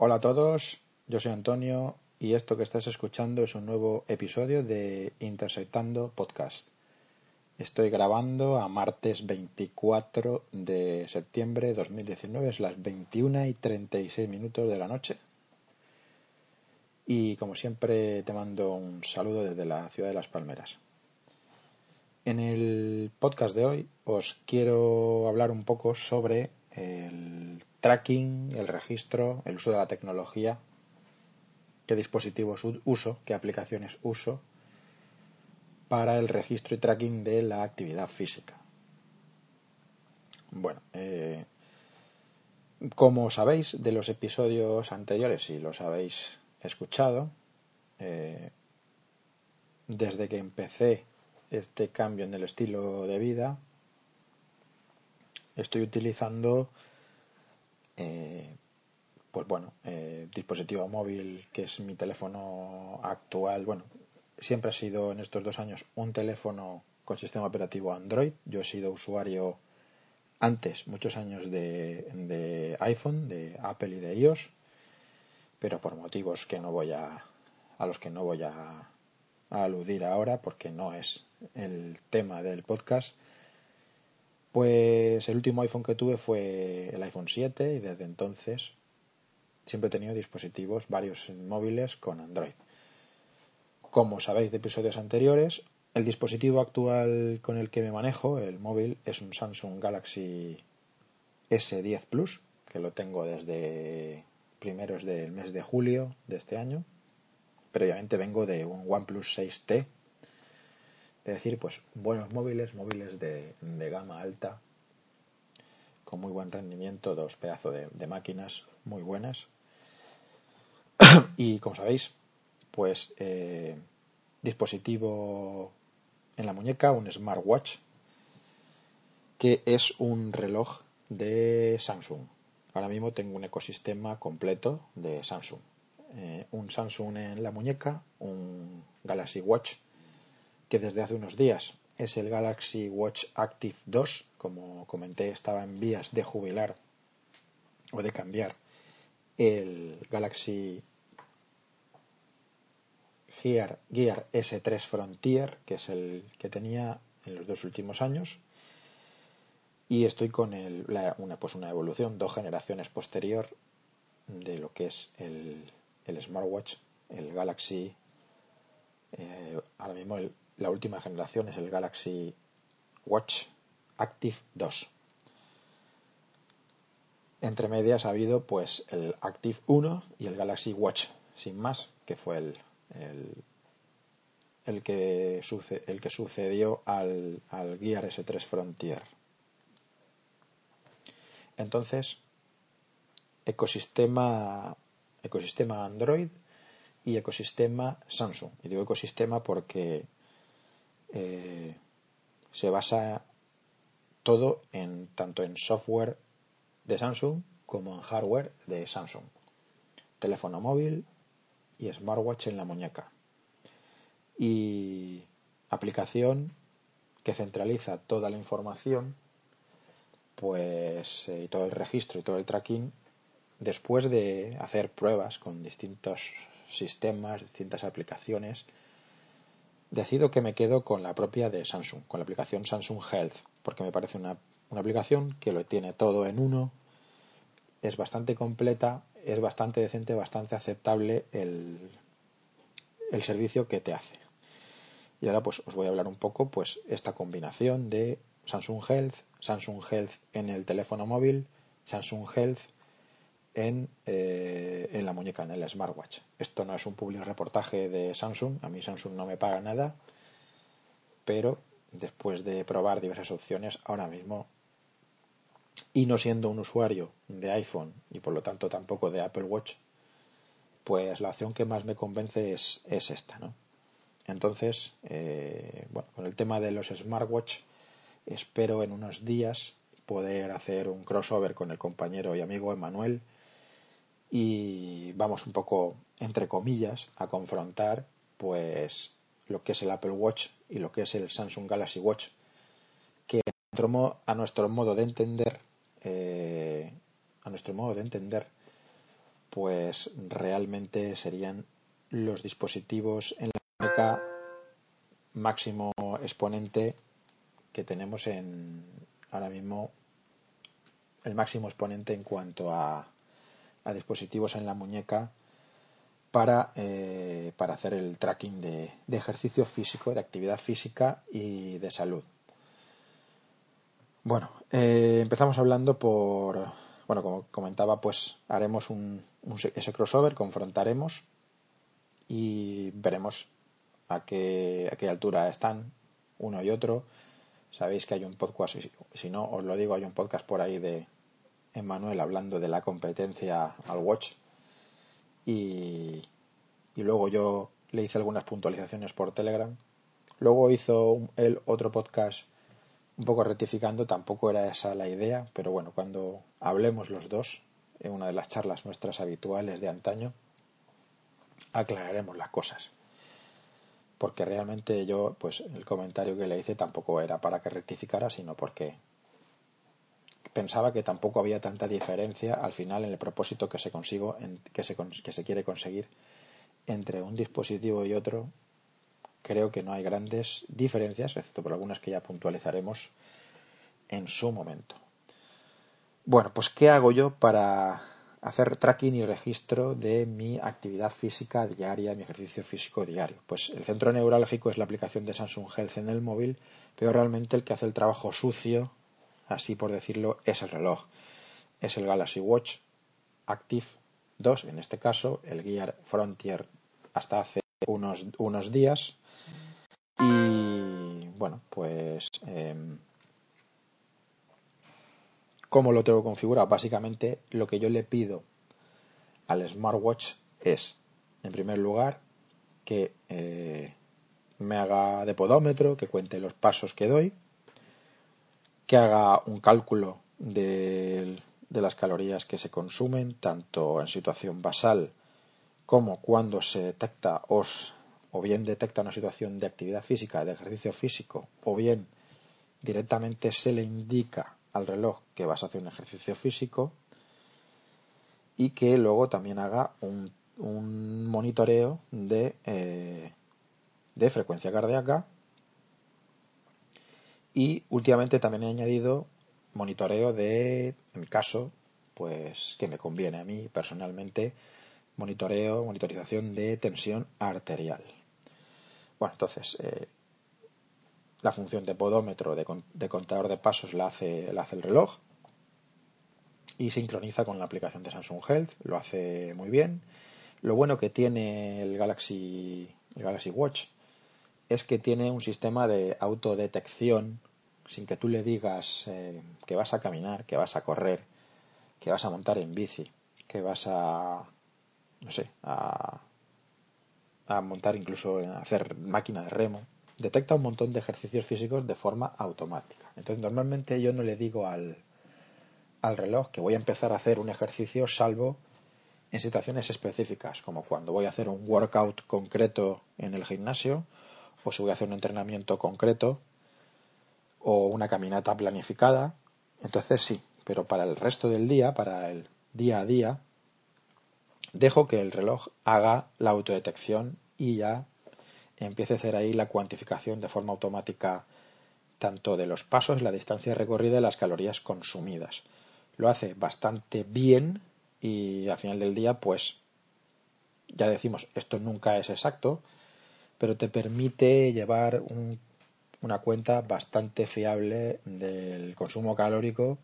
Hola a todos, yo soy Antonio y esto que estás escuchando es un nuevo episodio de Intersectando Podcast. Estoy grabando a martes 24 de septiembre de 2019, es las 21 y 36 minutos de la noche. Y como siempre te mando un saludo desde la ciudad de Las Palmeras. En el podcast de hoy os quiero hablar un poco sobre el tracking, el registro, el uso de la tecnología, qué dispositivos uso, qué aplicaciones uso para el registro y tracking de la actividad física. Bueno, eh, como sabéis de los episodios anteriores, si los habéis escuchado, eh, desde que empecé este cambio en el estilo de vida, estoy utilizando eh, pues bueno eh, dispositivo móvil que es mi teléfono actual. Bueno siempre ha sido en estos dos años un teléfono con sistema operativo Android. Yo he sido usuario antes muchos años de, iPhone de Apple y de iOS pero por motivos que no voy a a los que no voy a aludir ahora porque no es el tema del podcast pues el último iPhone que tuve fue el iPhone 7 y desde entonces siempre he tenido dispositivos, varios móviles con Android. Como sabéis de episodios anteriores, el dispositivo actual con el que me manejo, el móvil, es un Samsung Galaxy S10 Plus, que lo tengo desde primeros del mes de julio de este año. Previamente vengo de un OnePlus 6T es decir, pues buenos móviles, móviles de, gama alta, con muy buen rendimiento, dos pedazos de, máquinas muy buenas. y como sabéis, pues eh, dispositivo en la muñeca, un smartwatch, que es un reloj de Samsung. Ahora mismo tengo un ecosistema completo de Samsung. Eh, un Samsung en la muñeca, un Galaxy Watch que desde hace unos días es el Galaxy Watch Active 2. Como comenté, estaba en vías de jubilar o de cambiar el Galaxy Gear, Gear S3 Frontier, que es el que tenía en los dos últimos años. Y estoy con el, una, pues una evolución, dos generaciones posterior de lo que es el, el smartwatch, el Galaxy, eh, ahora mismo el la última generación es el Galaxy Watch Active 2. Entre medias ha habido pues el Active 1 y el Galaxy Watch, sin más, que fue el, el, que, el que sucedió al, al Gear S3 Frontier. Entonces, ecosistema, ecosistema Android y ecosistema Samsung. Y digo ecosistema porque eh, se basa todo en tanto en software de Samsung como en hardware de Samsung. Teléfono móvil y smartwatch en la muñeca. Y aplicación que centraliza toda la información, pues eh, y todo el registro y todo el tracking después de hacer pruebas con distintos sistemas, distintas aplicaciones decido que me quedo con la propia de Samsung, con la aplicación Samsung Health, porque me parece una, aplicación que lo tiene todo en uno, es bastante completa, es bastante decente, bastante aceptable el, el servicio que te hace. Y ahora pues os voy a hablar un poco pues esta combinación de Samsung Health, Samsung Health en el teléfono móvil, Samsung Health en, eh, en la muñeca, en el smartwatch. Esto no es un public reportaje de Samsung, a mí Samsung no me paga nada, pero después de probar diversas opciones, ahora mismo, y no siendo un usuario de iPhone y por lo tanto tampoco de Apple Watch, pues la opción que más me convence es, es esta, ¿no? Entonces, eh, bueno, con el tema de los smartwatch, espero en unos días poder hacer un crossover con el compañero y amigo Emanuel y vamos un poco entre comillas a confrontar pues lo que es el Apple Watch y lo que es el Samsung Galaxy Watch que a nuestro modo de entender eh, a nuestro modo de entender pues realmente serían los dispositivos en la muñeca máximo exponente que tenemos en ahora mismo el máximo exponente en cuanto a, a dispositivos en la muñeca para, eh, para hacer el tracking de, de, ejercicio físico, de actividad física y de salud. Bueno, eh, empezamos hablando por, bueno, como comentaba, pues haremos un, un, ese crossover, confrontaremos y veremos a qué, a qué altura están uno y otro. Sabéis que hay un podcast, si no os lo digo, hay un podcast por ahí de Emmanuel hablando de la competencia al Watch y, y luego yo le hice algunas puntualizaciones por Telegram. Luego hizo el otro podcast un poco rectificando, tampoco era esa la idea, pero bueno, cuando hablemos los dos, en una de las charlas nuestras habituales de antaño, aclararemos las cosas. Porque realmente yo, pues el comentario que le hice tampoco era para que rectificara, sino porque pensaba que tampoco había tanta diferencia al final en el propósito que se consigo, que, se, que se quiere conseguir entre un dispositivo y otro. Creo que no hay grandes diferencias, excepto por algunas que ya puntualizaremos en su momento. Bueno, pues ¿qué hago yo para hacer tracking y registro de mi actividad física diaria, mi ejercicio físico diario? Pues el centro neurálgico es la aplicación de Samsung Health en el móvil, pero realmente el que hace el trabajo sucio así por decirlo, es el reloj. Es el Galaxy Watch Active 2, en este caso, el Gear Frontier hasta hace unos, unos días. Y bueno, pues eh, ¿cómo lo tengo configurado? Básicamente lo que yo le pido al smartwatch es, en primer lugar, que eh, me haga de podómetro, que cuente los pasos que doy, que haga un cálculo de, las calorías que se consumen, tanto en situación basal como cuando se detecta o, o bien detecta una situación de actividad física, de ejercicio físico, o bien directamente se le indica al reloj que vas a hacer un ejercicio físico y que luego también haga un, monitoreo eh, de frecuencia cardíaca y últimamente también he añadido monitoreo de, en mi caso, pues que me conviene a mí personalmente, monitoreo, monitorización de tensión arterial. Bueno, entonces, eh, la función de podómetro, de, de, contador de pasos, la hace, la hace el reloj y sincroniza con la aplicación de Samsung Health, lo hace muy bien. Lo bueno que tiene el Galaxy, el Galaxy Watch es que tiene un sistema de autodetección sin que tú le digas eh, que vas a caminar, que vas a correr, que vas a montar en bici, que vas a, no sé, a, a montar incluso, a hacer máquina de remo, detecta un montón de ejercicios físicos de forma automática. Entonces, normalmente yo no le digo al, al reloj que voy a empezar a hacer un ejercicio salvo en situaciones específicas, como cuando voy a hacer un workout concreto en el gimnasio o si voy a hacer un entrenamiento concreto o una caminata planificada, entonces sí, pero para el resto del día, para el día a día, dejo que el reloj haga la autodetección y ya empiece a hacer ahí la cuantificación de forma automática tanto de los pasos, la distancia recorrida y las calorías consumidas. Lo hace bastante bien y al final del día, pues ya decimos, esto nunca es exacto, pero te permite llevar un una cuenta bastante fiable del consumo calórico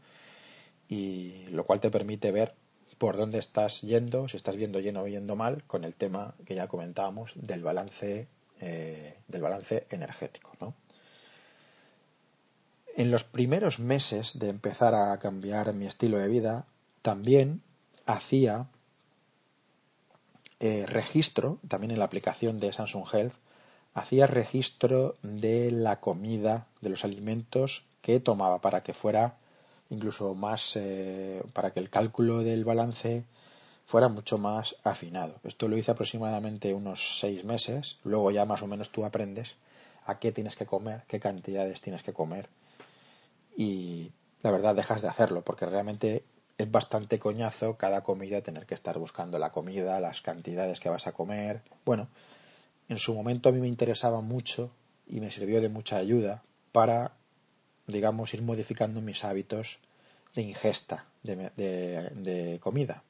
y lo cual te permite ver por dónde estás yendo, si estás viendo lleno o yendo mal, con el tema que ya comentábamos del balance eh, del balance energético. En los primeros meses de empezar a cambiar mi estilo de vida, también hacía eh, registro, también en la aplicación de Samsung Health, hacía registro de la comida, de los alimentos que tomaba para que fuera incluso más, eh, para que el cálculo del balance fuera mucho más afinado. Esto lo hice aproximadamente unos seis meses, luego ya más o menos tú aprendes a qué tienes que comer, qué cantidades tienes que comer y la verdad dejas de hacerlo porque realmente es bastante coñazo cada comida tener que estar buscando la comida, las cantidades que vas a comer. Bueno, en su momento a mí me interesaba mucho y me sirvió de mucha ayuda para, digamos, ir modificando mis hábitos de ingesta de, comida.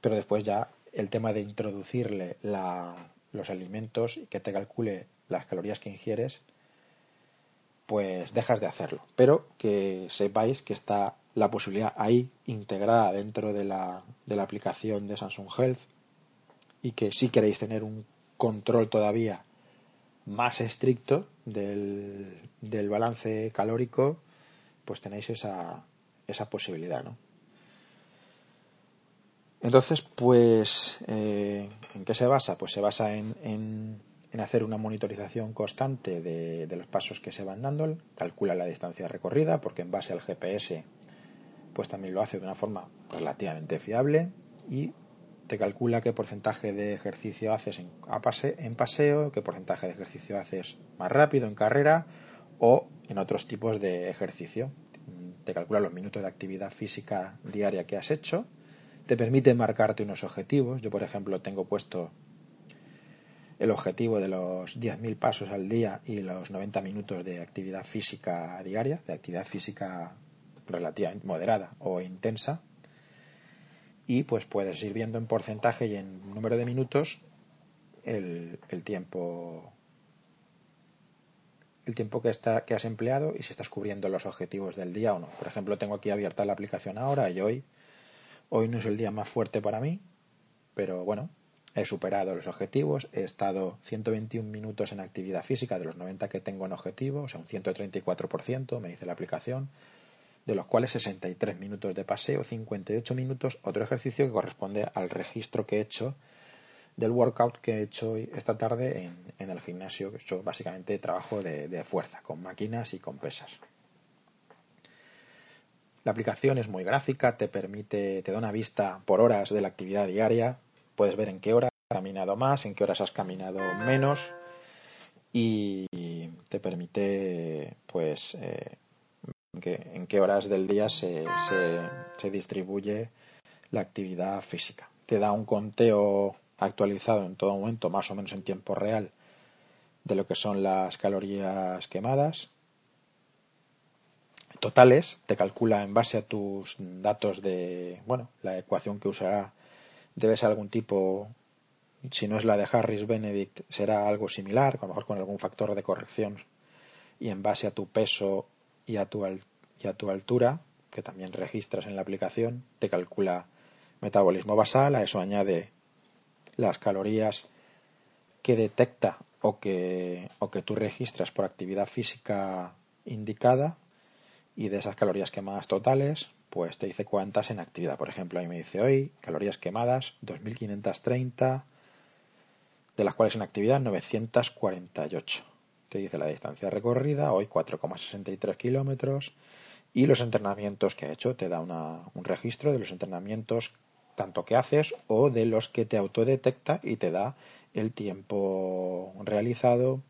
Pero después ya el tema de introducirle los alimentos y que te calcule las calorías que ingieres, pues dejas de hacerlo. Pero que sepáis que está la posibilidad ahí integrada dentro de la, de la aplicación de Samsung Health y que si queréis tener un control todavía más estricto del, del balance calórico, pues tenéis esa, esa posibilidad, ¿no? Entonces, pues, eh, ¿en qué se basa? Pues se basa en, en, hacer una monitorización constante de, de, los pasos que se van dando, calcula la distancia recorrida, porque en base al GPS, pues también lo hace de una forma relativamente fiable y te calcula qué porcentaje de ejercicio haces en, paseo, qué porcentaje de ejercicio haces más rápido en carrera o en otros tipos de ejercicio. Te calcula los minutos de actividad física diaria que has hecho, te permite marcarte unos objetivos. Yo, por ejemplo, tengo puesto el objetivo de los 10.000 pasos al día y los 90 minutos de actividad física diaria, de actividad física relativamente moderada o intensa, y pues puedes ir viendo en porcentaje y en número de minutos el, tiempo el tiempo que, está, que has empleado y si estás cubriendo los objetivos del día o no. Por ejemplo, tengo aquí abierta la aplicación ahora y hoy, hoy no es el día más fuerte para mí, pero bueno, he superado los objetivos, he estado 121 minutos en actividad física de los 90 que tengo en objetivo, o sea, un 134%, me dice la aplicación de los cuales 63 minutos de paseo, 58 minutos otro ejercicio que corresponde al registro que he hecho del workout que he hecho esta tarde en, el gimnasio, que he hecho básicamente trabajo de, fuerza, con máquinas y con pesas. La aplicación es muy gráfica, te permite, te da una vista por horas de la actividad diaria, puedes ver en qué horas has caminado más, en qué horas has caminado menos y te permite pues eh, en qué horas del día se, se, distribuye la actividad física. Te da un conteo actualizado en todo momento, más o menos en tiempo real, de lo que son las calorías quemadas totales, te calcula en base a tus datos de, bueno, la ecuación que usará debe ser algún tipo, si no es la de Harris Benedict, será algo similar, a lo mejor con algún factor de corrección y en base a tu peso y a tu, y a tu altura, que también registras en la aplicación, te calcula metabolismo basal, a eso añade las calorías que detecta o que, o que tú registras por actividad física indicada y de esas calorías quemadas totales, pues te dice cuántas en actividad. Por ejemplo, ahí me dice hoy calorías quemadas 2.530, de las cuales en actividad 948 te dice la distancia recorrida, hoy 4,63 kilómetros, y los entrenamientos que ha hecho, te da un registro de los entrenamientos tanto que haces o de los que te autodetecta y te da el tiempo realizado,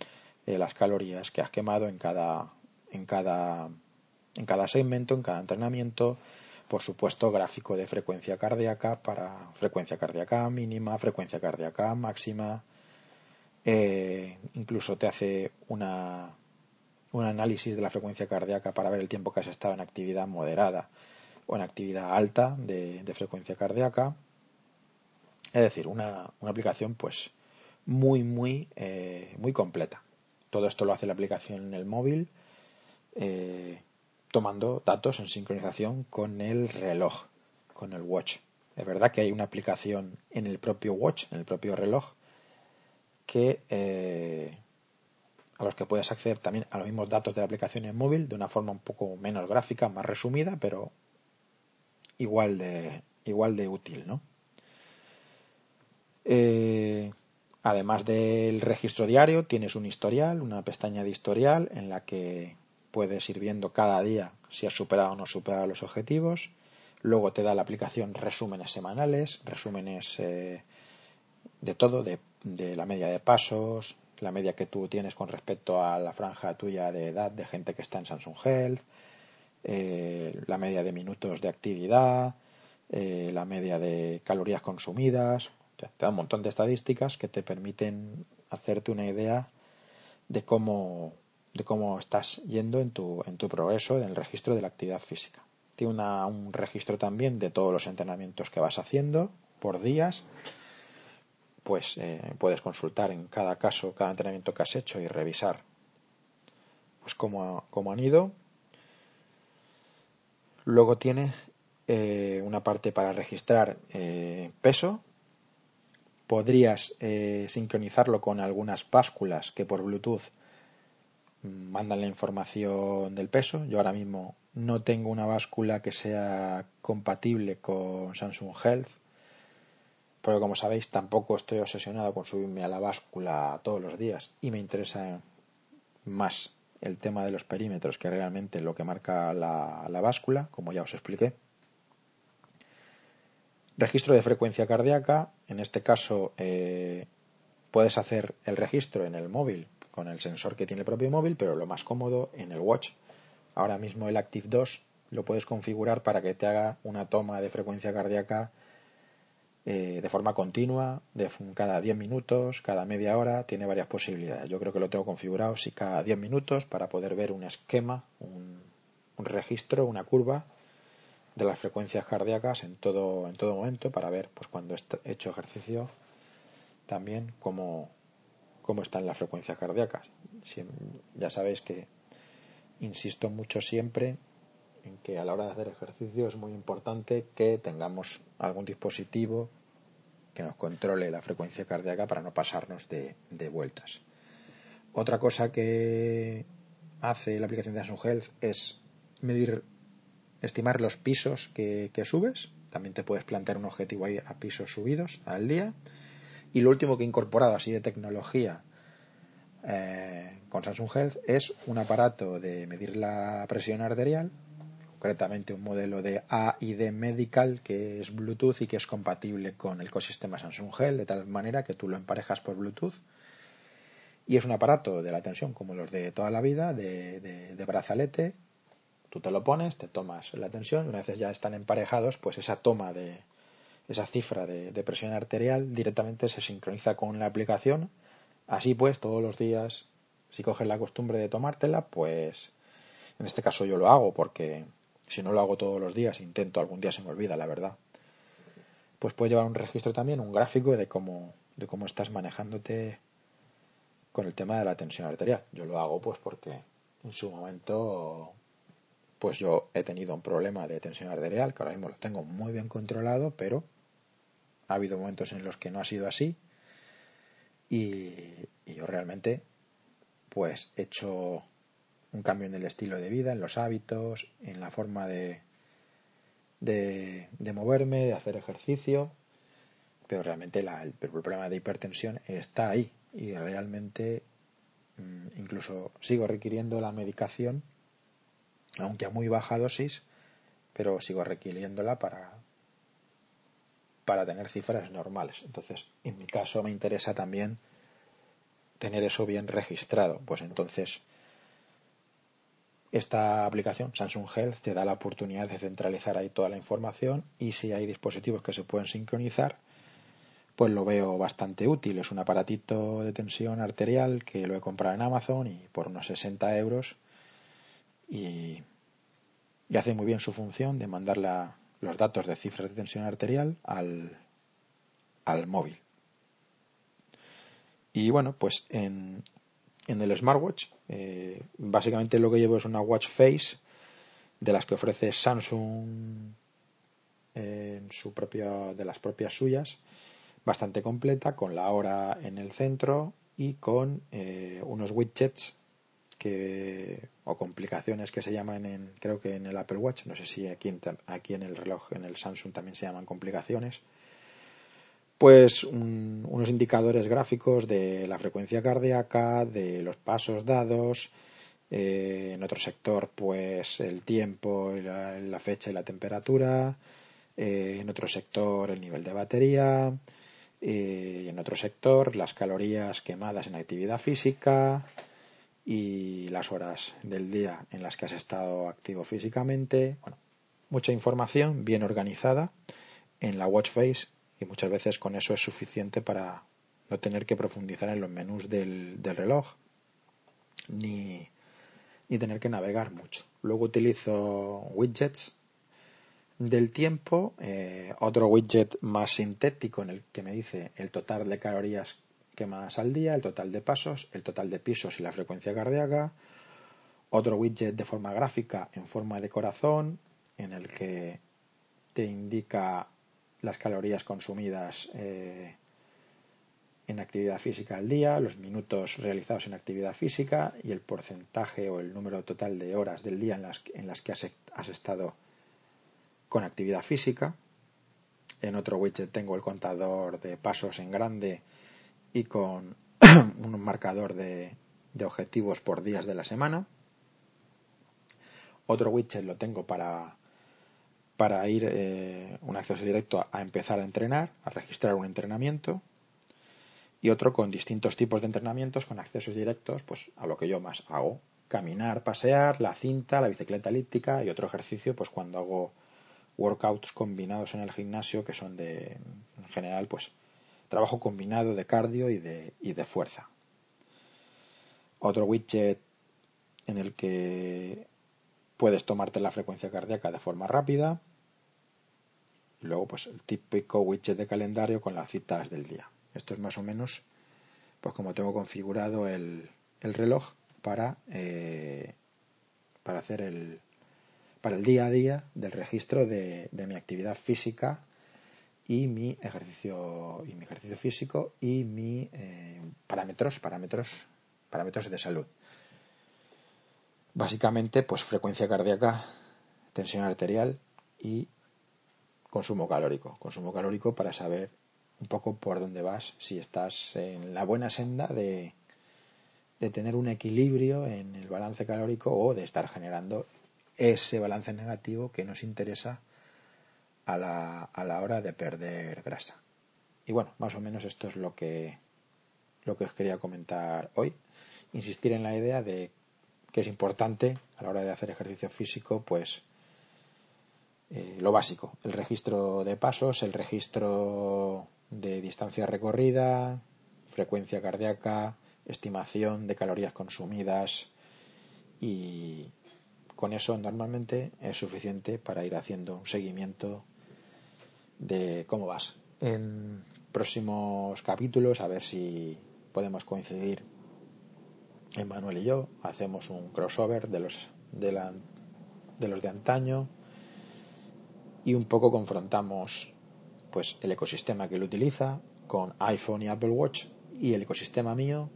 eh, las calorías que has quemado en cada, en cada, en cada segmento, en cada entrenamiento, por supuesto gráfico de frecuencia cardíaca para frecuencia cardíaca mínima, frecuencia cardíaca máxima, eh, incluso te hace una, un análisis de la frecuencia cardíaca para ver el tiempo que has estado en actividad moderada o en actividad alta de, frecuencia cardíaca. Es decir, una, aplicación pues muy, muy, eh, muy completa. Todo esto lo hace la aplicación en el móvil, eh, tomando datos en sincronización con el reloj, con el watch. Es verdad que hay una aplicación en el propio watch, en el propio reloj, que eh, a los que puedes acceder también a los mismos datos de la aplicación en móvil de una forma un poco menos gráfica, más resumida, pero igual de igual de útil, ¿no? Eh, además del registro diario, tienes un historial, una pestaña de historial en la que puedes ir viendo cada día si has superado o no superado los objetivos. Luego te da la aplicación resúmenes semanales, resúmenes eh, de todo, de de la media de pasos, la media que tú tienes con respecto a la franja tuya de edad de gente que está en Samsung Health, eh, la media de minutos de actividad, eh, la media de calorías consumidas, te da un montón de estadísticas que te permiten hacerte una idea de cómo, de cómo estás yendo en tu, en tu progreso en el registro de la actividad física. Tiene un registro también de todos los entrenamientos que vas haciendo por días. Pues eh, puedes consultar en cada caso, cada entrenamiento que has hecho y revisar pues cómo, cómo han ido. Luego tiene eh, una parte para registrar eh, peso. Podrías sincronizarlo con algunas básculas que por Bluetooth mandan la información del peso. Yo ahora mismo no tengo una báscula que sea compatible con Samsung Health, porque como sabéis tampoco estoy obsesionado con subirme a la báscula todos los días y me interesa más el tema de los perímetros que realmente lo que marca la, báscula, como ya os expliqué. Registro de frecuencia cardíaca, en este caso eh, puedes hacer el registro en el móvil con el sensor que tiene el propio móvil, pero lo más cómodo en el watch. Ahora mismo el Active 2 lo puedes configurar para que te haga una toma de frecuencia cardíaca eh, de forma continua, de cada 10 minutos, cada media hora, tiene varias posibilidades. Yo creo que lo tengo configurado si cada 10 minutos para poder ver un esquema, un, registro, una curva de las frecuencias cardíacas en todo, en todo momento para ver pues cuando he hecho ejercicio también cómo, cómo están las frecuencias cardíacas. Ya sabéis que insisto mucho siempre en que a la hora de hacer ejercicio es muy importante que tengamos algún dispositivo que nos controle la frecuencia cardíaca para no pasarnos de, vueltas. Otra cosa que hace la aplicación de Samsung Health es medir, estimar los pisos que, que subes. También te puedes plantear un objetivo ahí a pisos subidos al día y lo último que he incorporado así de tecnología eh, con Samsung Health es un aparato de medir la presión arterial, concretamente un modelo de AID Medical que es Bluetooth y que es compatible con el ecosistema Samsung Health, de tal manera que tú lo emparejas por Bluetooth. Y es un aparato de la tensión como los de toda la vida, de, brazalete. Tú te lo pones, te tomas la tensión, una vez ya están emparejados, pues esa toma de, esa cifra de, presión arterial directamente se sincroniza con la aplicación. Así pues, todos los días, si coges la costumbre de tomártela, pues en este caso yo lo hago porque si no lo hago todos los días, intento, algún día se me olvida, la verdad. Pues puedes llevar un registro también, un gráfico de cómo, de cómo estás manejándote con el tema de la tensión arterial. Yo lo hago pues porque en su momento pues yo he tenido un problema de tensión arterial que ahora mismo lo tengo muy bien controlado, pero ha habido momentos en los que no ha sido así y, yo realmente pues he hecho un cambio en el estilo de vida, en los hábitos, en la forma de, de, moverme, de hacer ejercicio, pero realmente el, problema de hipertensión está ahí y realmente mm, incluso sigo requiriendo la medicación, aunque a muy baja dosis, pero sigo requiriéndola para, para tener cifras normales. Entonces, en mi caso me interesa también tener eso bien registrado. Pues entonces, esta aplicación, Samsung Health, te da la oportunidad de centralizar ahí toda la información y si hay dispositivos que se pueden sincronizar, pues lo veo bastante útil. Es un aparatito de tensión arterial que lo he comprado en Amazon y por unos 60 euros y, hace muy bien su función de mandar la, los datos de cifras de tensión arterial al, al móvil. Y bueno, pues en, en el smartwatch, eh, básicamente lo que llevo es una watch face de las que ofrece Samsung en su propia, de las propias suyas, bastante completa, con la hora en el centro y con eh, unos widgets que o complicaciones que se llaman en creo que en el Apple Watch no sé si aquí en, aquí en el reloj en el Samsung también se llaman complicaciones pues unos indicadores gráficos de la frecuencia cardíaca de los pasos dados eh, en otro sector pues el tiempo la, fecha y la temperatura eh, en otro sector el nivel de batería eh, y en otro sector las calorías quemadas en actividad física y las horas del día en las que has estado activo físicamente. Bueno, mucha información bien organizada en la watch face y muchas veces con eso es suficiente para no tener que profundizar en los menús del, reloj ni, ni tener que navegar mucho. Luego utilizo widgets del tiempo, eh, otro widget más sintético en el que me dice el total de calorías quemadas al día, el total de pasos, el total de pisos y la frecuencia cardíaca, otro widget de forma gráfica en forma de corazón en el que te indica las calorías consumidas eh, en actividad física al día, los minutos realizados en actividad física y el porcentaje o el número total de horas del día en las, que has, has estado con actividad física. En otro widget tengo el contador de pasos en grande y con un marcador de, de objetivos por días de la semana. Otro widget lo tengo para para ir eh, un acceso directo a, empezar a entrenar, a registrar un entrenamiento y otro con distintos tipos de entrenamientos con accesos directos pues a lo que yo más hago. Caminar pasear la cinta la bicicleta elíptica y otro ejercicio pues cuando hago workouts combinados en el gimnasio que son de en general pues trabajo combinado de cardio y de, y de fuerza. Otro widget en el que puedes tomarte la frecuencia cardíaca de forma rápida luego, pues el típico widget de calendario con las citas del día. Esto es más o menos, pues como tengo configurado el, el reloj para, eh, para hacer el, para el día a día del registro de, mi actividad física y mi ejercicio y mi ejercicio físico y mi eh, parámetros parámetros parámetros de salud básicamente pues frecuencia cardíaca tensión arterial y consumo calórico. Consumo calórico para saber un poco por dónde vas, si estás en la buena senda de, de tener un equilibrio en el balance calórico o de estar generando ese balance negativo que nos interesa a la, a la hora de perder grasa. Y bueno, más o menos esto es lo que, lo que os quería comentar hoy. Insistir en la idea de que es importante a la hora de hacer ejercicio físico, pues eh, lo básico, el registro de pasos, el registro de distancia recorrida, frecuencia cardíaca, estimación de calorías consumidas y con eso normalmente es suficiente para ir haciendo un seguimiento de cómo vas. En próximos capítulos, a ver si podemos coincidir Manuel y yo, hacemos un crossover de los de, la, de los de antaño y un poco confrontamos pues el ecosistema que él utiliza con iPhone y Apple Watch y el ecosistema mío.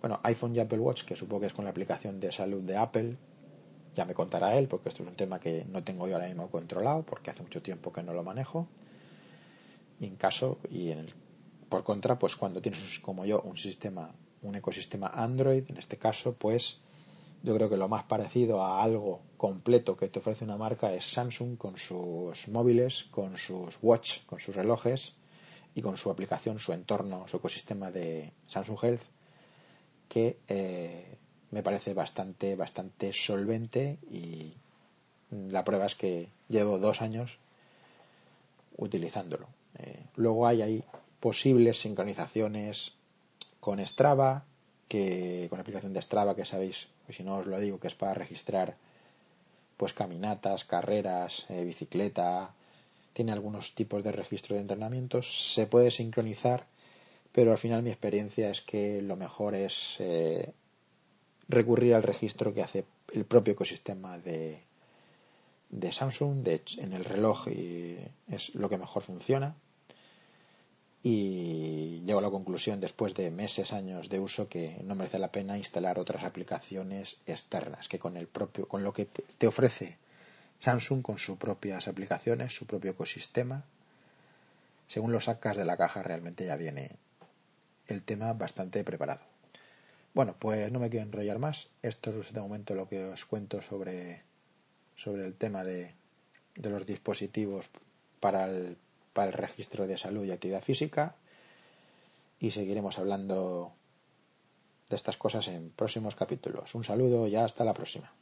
Bueno iPhone y Apple Watch que supongo que es con la aplicación de salud de Apple ya me contará él porque esto es un tema que no tengo yo ahora mismo controlado porque hace mucho tiempo que no lo manejo. Y en caso y en el, por contra pues cuando tienes como yo un sistema un ecosistema Android en este caso pues yo creo que lo más parecido a algo completo que te ofrece una marca es Samsung con sus móviles, con sus watch, con sus relojes y con su aplicación, su entorno, su ecosistema de Samsung Health, que eh, me parece bastante, bastante solvente y la prueba es que llevo dos años utilizándolo. Eh, luego hay ahí posibles sincronizaciones con Strava, que con la aplicación de Strava que sabéis pues si no os lo digo, que es para registrar pues caminatas, carreras, eh, bicicleta, tiene algunos tipos de registro de entrenamientos, se puede sincronizar, pero al final mi experiencia es que lo mejor es eh, recurrir al registro que hace el propio ecosistema de, de Samsung, de, en el reloj y es lo que mejor funciona y llego a la conclusión después de meses, años de uso que no merece la pena instalar otras aplicaciones externas que con el propio, con lo que te, ofrece Samsung con sus propias aplicaciones, su propio ecosistema. Según lo sacas de la caja realmente ya viene el tema bastante preparado. Bueno, pues no me quiero enrollar más. Esto es de momento lo que os cuento sobre, sobre el tema de, de los dispositivos para el para el registro de salud y actividad física y seguiremos hablando de estas cosas en próximos capítulos. Un saludo y hasta la próxima.